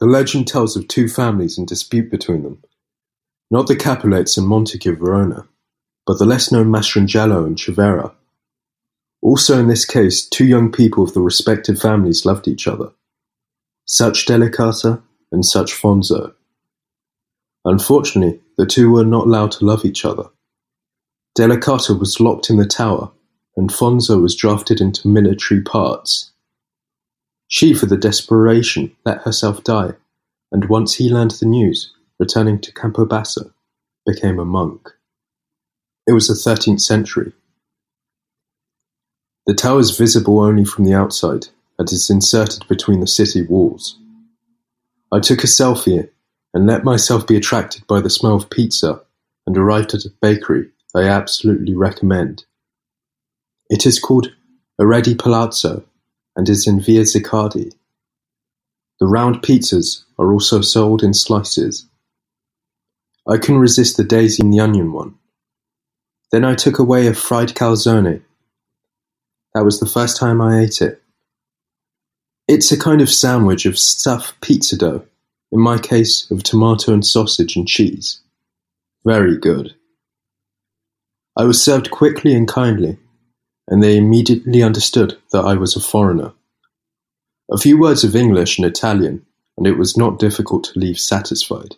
The legend tells of two families in dispute between them: not the Capulets and Montague of Verona, but the less-known Mastrangelo and Civerra. Also in this case two young people of the respective families loved each other: such Delicata and such Fonzo. Unfortunately the two were not allowed to love each other. Delicata was locked in the tower, and Fonzo was drafted into military parts. She for the desperation let herself die, and once he learned the news, returning to Campobasso, became a monk. It was the thirteenth century. The tower is visible only from the outside, and is inserted between the city walls. I took a selfie and let myself be attracted by the smell of pizza and arrived at a bakery I absolutely recommend. It is called Aredi Palazzo and is in Via Ziccardi. The round pizzas are also sold in slices. I couldn't resist the daisy and the onion one. Then I took away a fried calzone. That was the first time I ate it. It's a kind of sandwich of stuffed pizza dough, in my case of tomato and sausage and cheese. Very good. I was served quickly and kindly, and they immediately understood that I was a foreigner. A few words of English and Italian, and it was not difficult to leave satisfied.